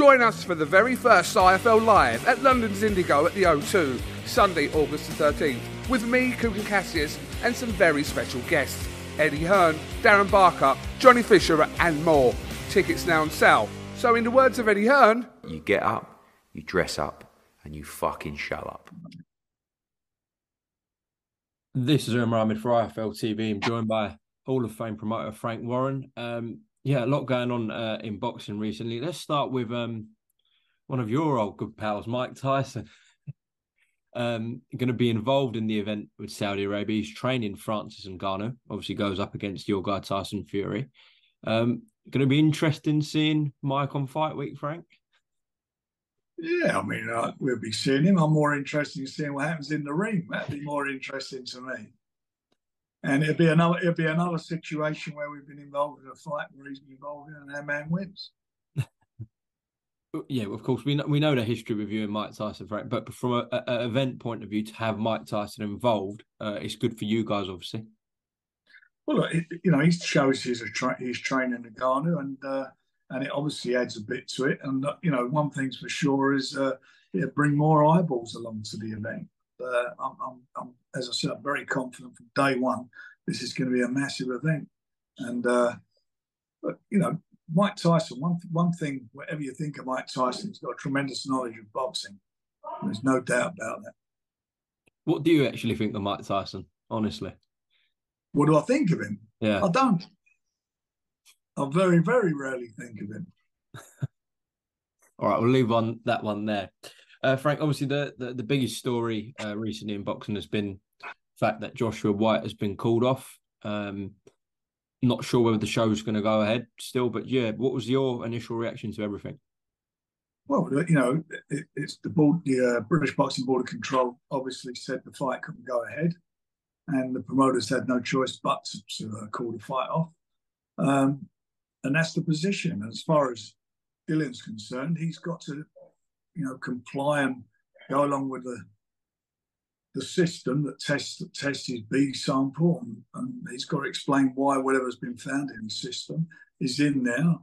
Join us for the very first IFL Live at London's Indigo at the O2, Sunday, August the 13th, with me, Kugan Cassius, and some very special guests Eddie Hearn, Darren Barker, Johnny Fisher, and more. Tickets now on sale. So, in the words of Eddie Hearn, You get up, you dress up, and you fucking show up. This is Umar Ahmed for IFL TV. I'm joined by Hall of Fame promoter Frank Warren. Um, yeah, a lot going on uh, in boxing recently. Let's start with um, one of your old good pals, Mike Tyson. um, going to be involved in the event with Saudi Arabia. He's training Francis and Ngannou. Obviously, goes up against your guy Tyson Fury. Um, going to be interesting seeing Mike on Fight Week, Frank. Yeah, I mean, uh, we'll be seeing him. I'm more interested in seeing what happens in the ring. That'd be more interesting to me. And it'd be another it'd be another situation where we've been involved in a fight where he's been involved in and our man wins. yeah, of course we know we know the history with you and Mike Tyson, Frank. But from a, a, a event point of view, to have Mike Tyson involved, uh, it's good for you guys, obviously. Well, look, it, you know, he shows he's a tra- he's training Ngannou, and uh, and it obviously adds a bit to it. And uh, you know, one thing's for sure is uh, it bring more eyeballs along to the event. Uh, I'm, I'm, I'm, as I said, I'm very confident from day one. This is going to be a massive event, and uh, but you know, Mike Tyson. One one thing, whatever you think of Mike Tyson, he's got a tremendous knowledge of boxing. There's no doubt about that. What do you actually think of Mike Tyson? Honestly, what do I think of him? Yeah, I don't. I very, very rarely think of him. All right, we'll leave on that one there. Uh, Frank, obviously the, the, the biggest story uh, recently in boxing has been the fact that Joshua Whyte has been called off. Um, not sure whether the show's going to go ahead still, but yeah, what was your initial reaction to everything? Well, you know, it, it's the board, the uh, British Boxing Board of Control obviously said the fight couldn't go ahead, and the promoters had no choice but to, to uh, call the fight off. Um, and that's the position. As far as Dillian's concerned, he's got to, you know, comply and go along with the the system that tests that tests his B sample, and, and he's got to explain why whatever's been found in his system is in there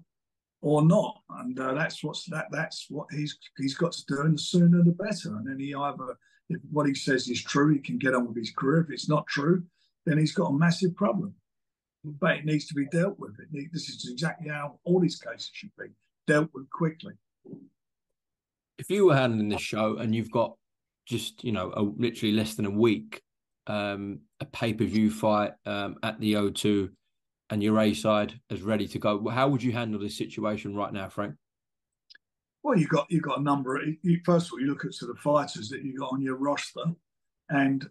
or not. And uh, that's what's that. That's what he's he's got to do, and the sooner the better. And then he either if what he says is true, he can get on with his career. If it's not true, then he's got a massive problem but it needs to be dealt with. It need, this is exactly how all these cases should be dealt with quickly. If you were handling this show and you've got just you know a, literally less than a week, um, a pay per view fight um, at the O2, and your A side is ready to go, how would you handle this situation right now, Frank? Well, you got you got a number. Of, you, first of all, you look at sort of fighters that you got on your roster, and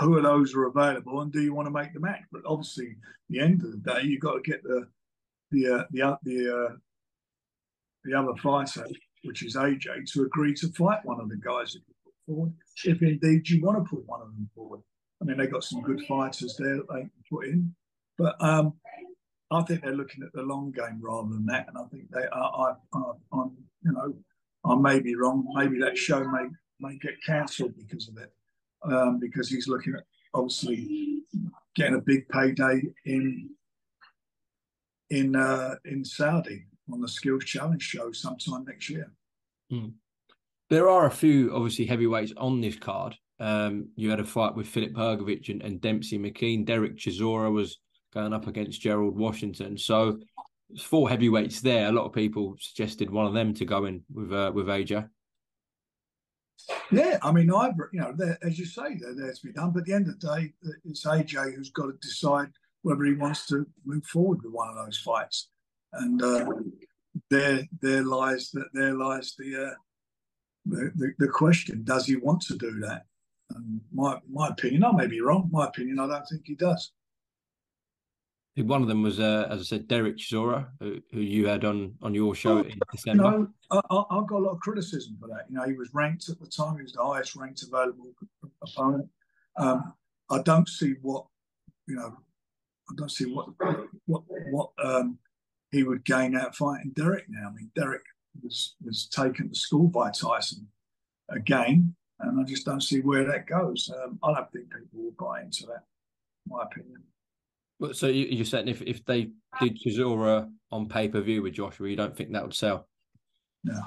who are those who are available and do you want to make the match? But obviously, the end of the day, you've got to get the the uh, the the uh, the other fighter, which is AJ, to agree to fight one of the guys that you put forward, if indeed you want to put one of them forward. I mean, they got some good fighters there that they can put in, but um, I think they're looking at the long game rather than that. And I think they are. I, I, I'm, you know, I may be wrong. Maybe that show may may get cancelled because of it, um, because he's looking at obviously getting a big payday in in uh, in Saudi on the Skills Challenge show sometime next year. Mm. There are a few obviously heavyweights on this card. Um, you had a fight with Filip Hrgovic and, and Demsey McKean. Derek Chisora was going up against Gerald Washington. So four heavyweights there. A lot of people suggested one of them to go in with uh, with AJ. Yeah, I mean, I you know, as you say, they're there to be done. But at the end of the day, it's AJ who's got to decide whether he wants to move forward with one of those fights. And uh, there, there lies that there lies the, uh, the, the the question: Does he want to do that? And my my opinion, I may be wrong. My opinion, I don't think he does. One of them was, uh, as I said, Derek Chisora, who, who, you had on on your show in December. You know, I, I, got a lot of criticism for that. You know, he was ranked at the time; he was the highest ranked available opponent. Um, I don't see what, you know, I don't see what what what um, he would gain out fighting Derek now. I mean, Derek was was taken to school by Tyson again, and I just don't see where that goes. Um, I don't think people will buy into that. My opinion. But so you're saying if, if they did Chisora on pay per view with Joshua, you don't think that would sell? No.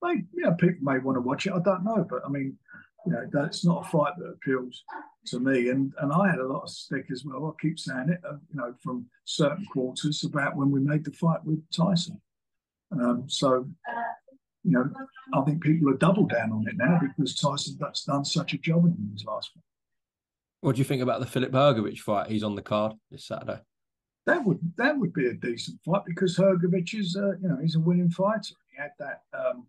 Like, yeah, people may want to watch it. I don't know, but I mean, you know, that's not a fight that appeals to me. And and I had a lot of stick as well. I keep saying it, uh, you know, from certain quarters about when we made the fight with Tyson. Um, so, you know, I think people are double down on it now because Tyson that's done such a job in his last fight. What do you think about the Filip Hrgovic fight? He's on the card this Saturday. That would that would be a decent fight because Hrgovic is uh, you know he's a winning fighter. He had that um,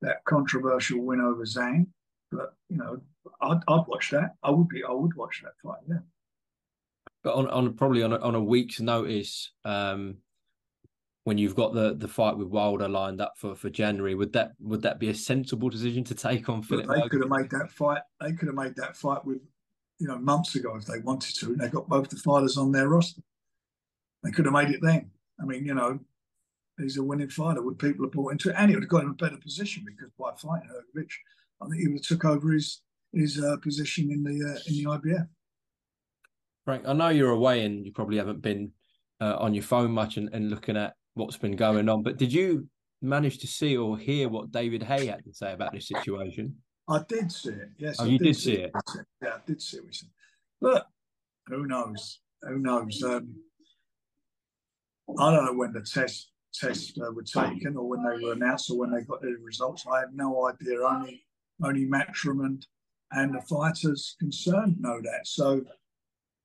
that controversial win over Zhang, but you know I'd, I'd watch that. I would be I would watch that fight. Yeah. But on, on probably on a, on a week's notice, um, when you've got the the fight with Wilder lined up for, for January, would that would that be a sensible decision to take on Filip? They could have made that fight. They could have made that fight with you know, months ago if they wanted to, and they got both the fighters on their roster. They could have made it then. I mean, you know, he's a winning fighter. Would people have bought into it? And he would have got him a better position because by fighting Hrgovic, I think he would have took over his his uh, position in the uh, in the IBF. Frank, I know you're away and you probably haven't been uh, on your phone much and, and looking at what's been going on, but did you manage to see or hear what David Haye had to say about this situation? I did see it. Yes, oh, I you did, did see it. it. Yeah, I did see it. But who knows? Who knows? Um, I don't know when the test tests uh, were taken or when they were announced or when they got the results. I have no idea. Only only Matchroom and, and the fighters concerned know that. So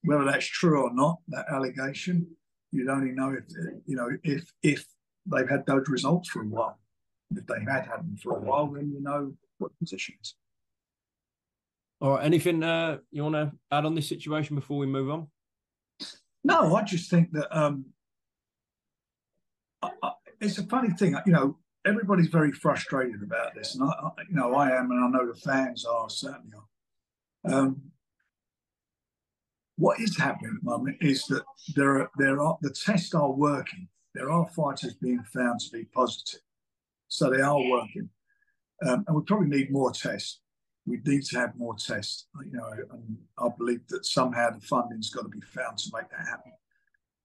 whether that's true or not, that allegation, you'd only know if you know if if they've had those results for a while. If they had had them for a while, then you know what positions. All right. Anything uh, you want to add on this situation before we move on? No, I just think that um, I, I, it's a funny thing. You know, everybody's very frustrated about this, and I, you know, I am, and I know the fans are certainly are. Um, what is happening at the moment is that there are there are the tests are working. There are fighters being found to be positive, so they are working. Um, and we probably need more tests. We need to have more tests, you know, and I believe that somehow the funding's got to be found to make that happen.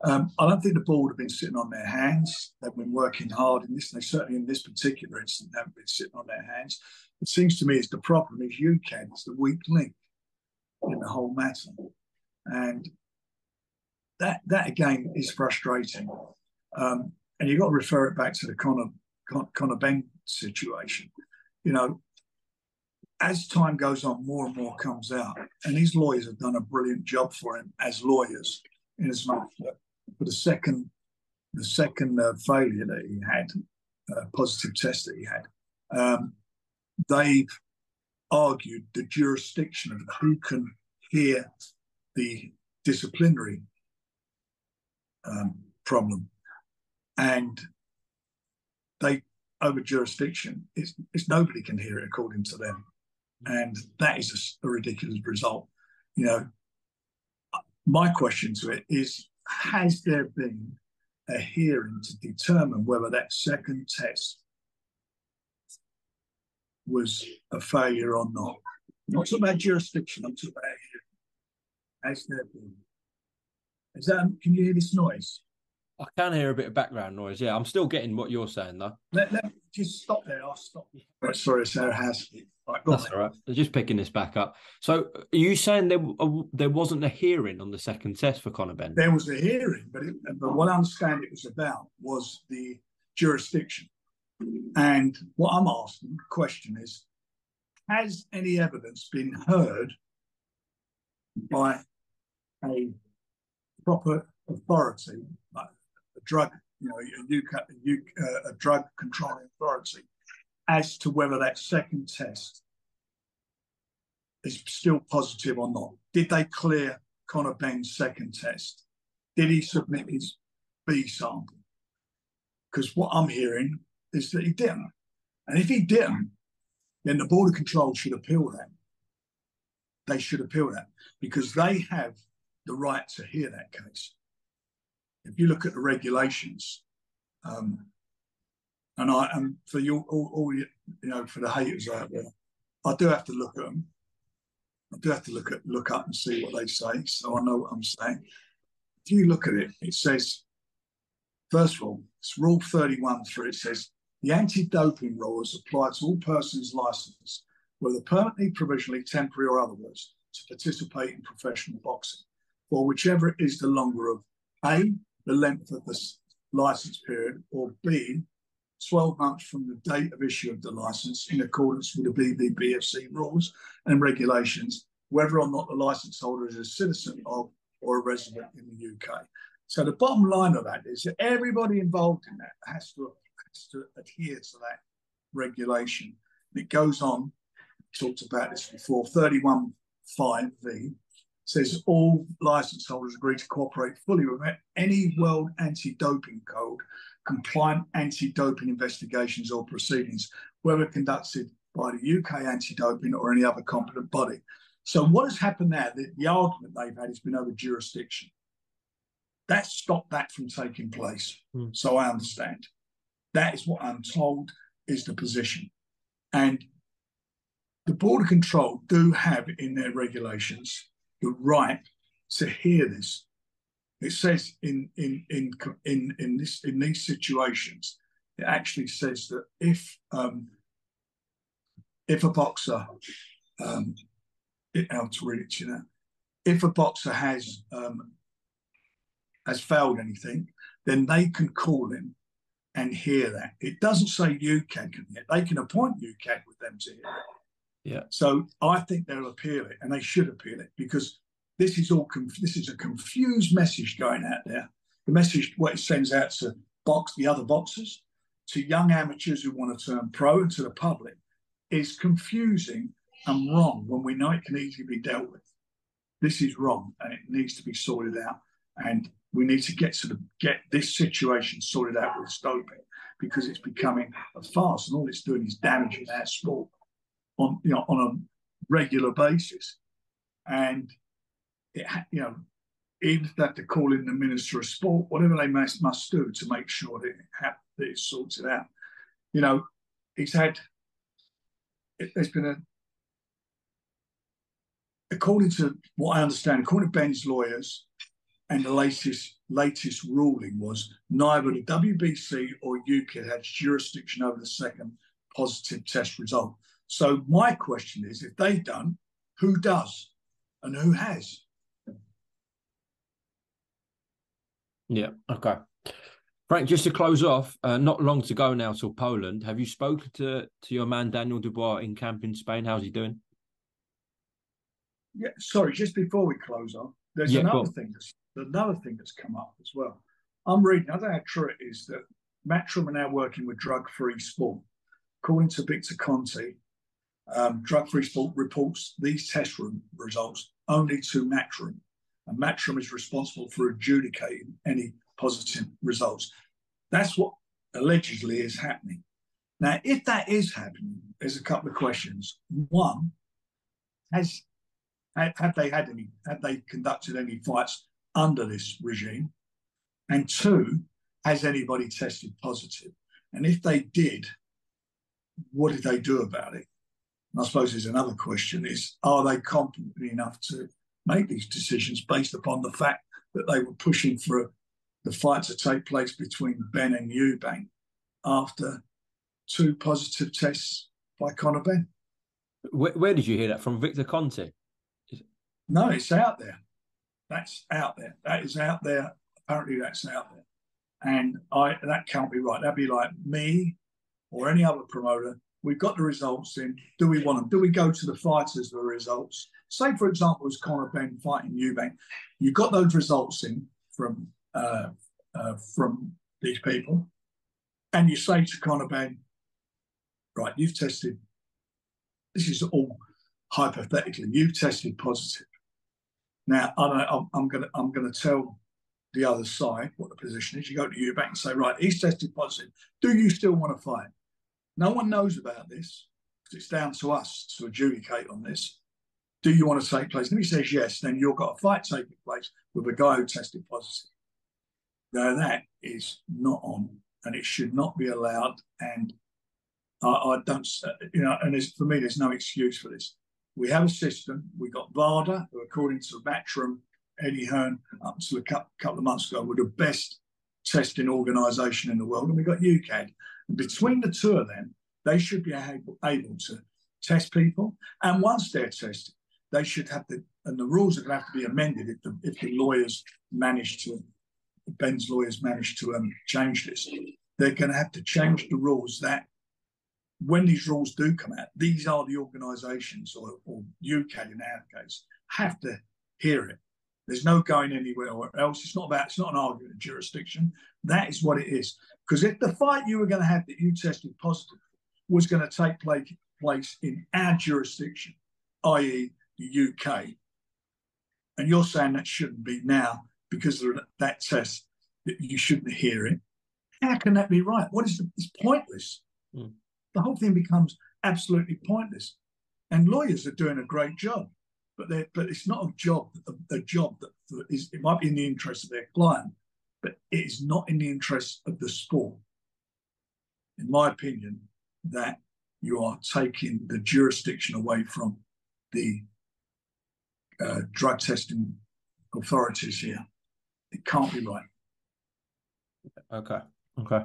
Um, I don't think the board would have been sitting on their hands. They've been working hard in this, they certainly in this particular instance haven't been sitting on their hands. It seems to me as the problem is UKAD is the weak link in the whole matter. And that that again is frustrating. Um, and you've got to refer it back to the Conor, Conor Benn situation you know, as time goes on, more and more comes out, and his lawyers have done a brilliant job for him as lawyers. In as much for the second, the second uh, failure that he had, uh, positive test that he had, um, they've argued the jurisdiction of who can hear the disciplinary um, problem, and they over jurisdiction, it's, it's nobody can hear it according to them, and that is a, a ridiculous result. You know, my question to it is: Has there been a hearing to determine whether that second test was a failure or not. I'm not talking about jurisdiction, I'm talking about hearing. Has there been? Is that, can you hear this noise? I can hear a bit of background noise. Yeah, I'm still getting what you're saying though. Let, let me just stop there. I'll stop. Right, sorry, Sarah has. Right, That's on. all right. They're just picking this back up. So, are you saying there uh, there wasn't a hearing on the second test for Conor Benn? There was a hearing, but it, but what I understand it was about was the jurisdiction. And what I'm asking, the question is, has any evidence been heard by a proper authority, like a drug, you know, a, UK, a, uh, a drug controlling authority, as to whether that second test is still positive or not? Did they clear Conor Benn's second test? Did he submit his B sample? Because what I'm hearing is that he didn't. And if he didn't, then the Board of Control should appeal that. They should appeal that because they have the right to hear that case. If you look at the regulations, um, and I and for you all, all you, know for the haters out there, I do have to look at them. I do have to look at look up and see what they say, so I know what I'm saying. If you look at it, it says, first of all, it's Rule 31 3. It says the anti-doping rule is applied to all persons licensed, whether permanently, provisionally, temporary, or otherwise, to participate in professional boxing, or whichever is the longer of A, the length of the license period, or B, 12 months from the date of issue of the license in accordance with the BBBofC rules and regulations, whether or not the license holder is a citizen of or a resident in the UK. So the bottom line of that is that everybody involved in that has to, has to adhere to that regulation. And it goes on, talked about this before, 31.5v says all license holders agree to cooperate fully with any World Anti-Doping Code compliant anti-doping investigations or proceedings, whether conducted by the UK anti-doping or any other competent body. So what has happened there, the, the argument they've had has been over jurisdiction. That stopped that from taking place. Mm. So I understand. That is what I'm told is the position. And the Board of Control do have in their regulations the right to hear this. It says in in in in in this in these situations, it actually says that if um, if a boxer, um, it, how to read it, you know, if a boxer has um, has failed anything, then they can call him and hear that. It doesn't say you can. They can appoint UKAD with them to hear it. Yeah. So I think they'll appeal it, and they should appeal it because this is all conf- this is a confused message going out there. The message what it sends out to box the other boxers, to young amateurs who want to turn pro, and to the public is confusing and wrong when we know it can easily be dealt with. This is wrong, and it needs to be sorted out. And we need to get to the get this situation sorted out with doping because it's becoming a farce, and all it's doing is damaging our sport on you know on a regular basis. And it, you know, they have to call in the minister of sport, whatever they must must do to make sure that it, ha- that it's sorted out. You know, he's had. It, there's been a. According to what I understand, according to Benn's lawyers, and the latest latest ruling was neither the WBC or UKAD had jurisdiction over the second positive test result. So my question is, if they done, who does, and who has? Yeah. Okay. Frank, just to close off, uh, not long to go now till Poland. Have you spoken to to your man Daniel Dubois in camp in Spain? How's he doing? Yeah, sorry, just before we close on, there's Yeah, another thing that's another thing that's come up as well. I'm reading, I don't know how true it is that Matchroom are now working with drug free sport. According to Victor Conte, um, drug free sport reports these test room results only to Matchroom, and Matchroom is responsible for adjudicating any positive results. That's what allegedly is happening. Now, if that is happening, there's a couple of questions. One, has had they had any, had they conducted any fights under this regime? And two, has anybody tested positive? And if they did, what did they do about it? And I suppose there's another question: is are they competent enough to make these decisions based upon the fact that they were pushing for the fight to take place between Benn and Eubank after two positive tests by Conor Benn? Where, where did you hear that from, Victor Conte? No, it's out there. That's out there. That is out there. Apparently, that's out there, and I that can't be right. That'd be like me or any other promoter. We've got the results in. Do we want them? Do we go to the fighters for the results? Say, for example, as Conor Benn fighting Eubank, you got those results in from uh, uh, from these people, and you say to Conor Benn, right, you've tested. This is all hypothetically. You've tested positive. Now, I'm, I'm going to I'm going to tell the other side what the position is. You go to Eubank and say, right, he's tested positive. Do you still want to fight? No one knows about this because it's down to us to adjudicate on this. Do you want to take place? And he says yes, then you've got a fight taking place with a guy who tested positive. Now that is not on, and it should not be allowed. And I, I don't, you know, and for me, there's no excuse for this. We have a system. We got VADA, who, according to Matchroom, Eddie Hearn, up to a couple of months ago, were the best testing organisation in the world, and we got UKAD. Between the two of them, they should be able, able to test people. And once they're tested, they should have the and the rules are going to have to be amended if the, if the lawyers manage to Benn's lawyers manage to um, change this. They're going to have to change the rules that when these rules do come out, these are the organisations or, or UKAD in our case have to hear it. There's no going anywhere else. It's not about it's not an argument of jurisdiction. That is what it is. Because if the fight you were going to have that you tested positive was going to take place place in our jurisdiction, i.e., the UK, and you're saying that shouldn't be now because of that test that you shouldn't hear it, how can that be right? What is the, it's pointless. Mm the whole thing becomes absolutely pointless. And lawyers are doing a great job, but they but it's not a job a, a job that is it might be in the interest of their client, but it is not in the interest of the sport. In my opinion, that you are taking the jurisdiction away from the uh, drug testing authorities here. It can't be right. Okay. Okay.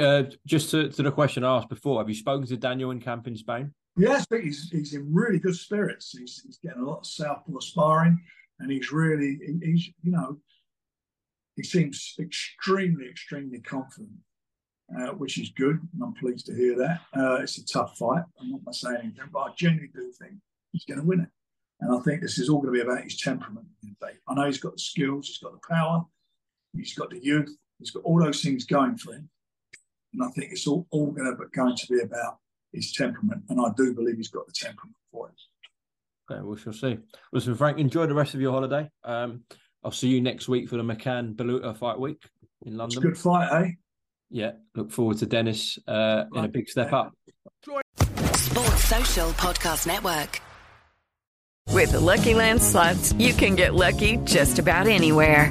Uh, just to, to, the question I asked before, have you spoken to Daniel in camp in Spain? Yes, but he's he's in really good spirits. He's, he's getting a lot of southpaw sparring, and he's really he's you know he seems extremely extremely confident, uh, which is good. And I'm pleased to hear that. Uh, it's a tough fight. I'm not saying anything, but I genuinely do think he's going to win it. And I think this is all going to be about his temperament. I know he's got the skills, he's got the power, he's got the youth, he's got all those things going for him. And I think it's all, all going, to, going to be about his temperament. And I do believe he's got the temperament for it. Okay, we shall see. Listen, Frank, enjoy the rest of your holiday. Um, I'll see you next week for the McCann Baluta fight week in London. It's a good fight, eh? Yeah, look forward to Dennis uh, in a big step up. Sports Social Podcast Network. With the Lucky Land slots, you can get lucky just about anywhere.